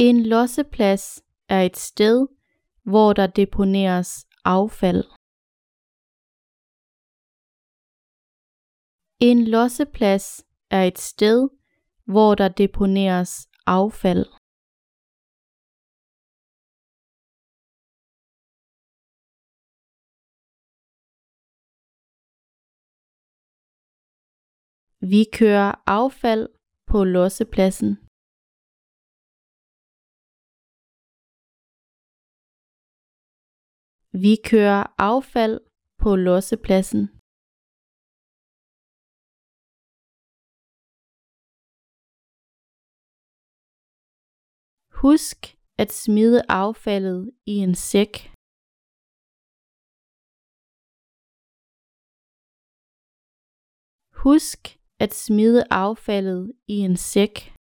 En losseplads er et sted, hvor der deponeres affald. En losseplads er et sted, hvor der deponeres affald. Vi kører affald på lossepladsen. Vi kører affald på lossepladsen. Husk at smide affaldet i en sæk. Husk at smide affaldet i en sæk.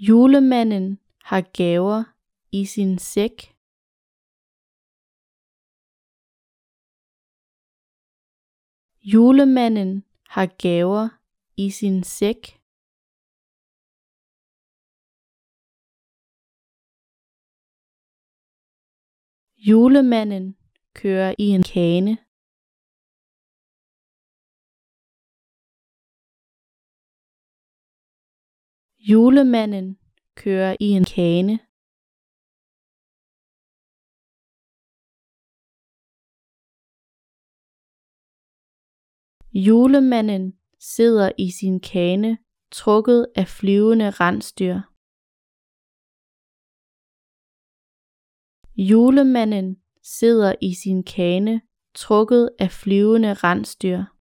Julemanden har gaver i sin sæk. Julemanden har gaver i sin sæk. Julemanden kører i en kane. Julemanden kører i en kane. Julemanden sidder i sin kane trukket af flyvende rensdyr. Julemanden sidder i sin kane trukket af flyvende rensdyr.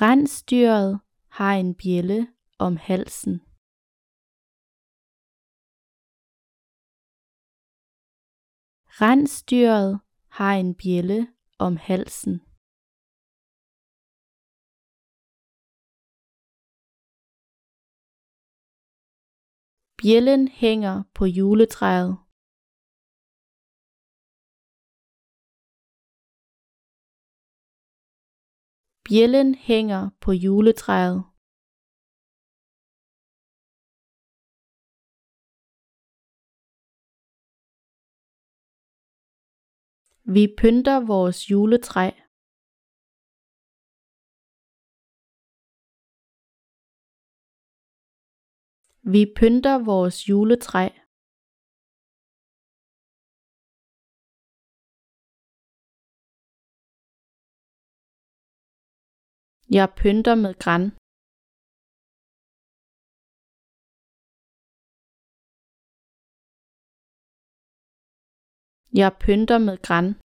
Rensdyret har en bjælde om halsen. Rensdyret har en bjælde om halsen. Bjellen hænger på juletræet. Bjællen hænger på juletræet. Vi pynter vores juletræ. Vi pynter vores juletræ. Jeg pynter med græn. Jeg pynter med græn.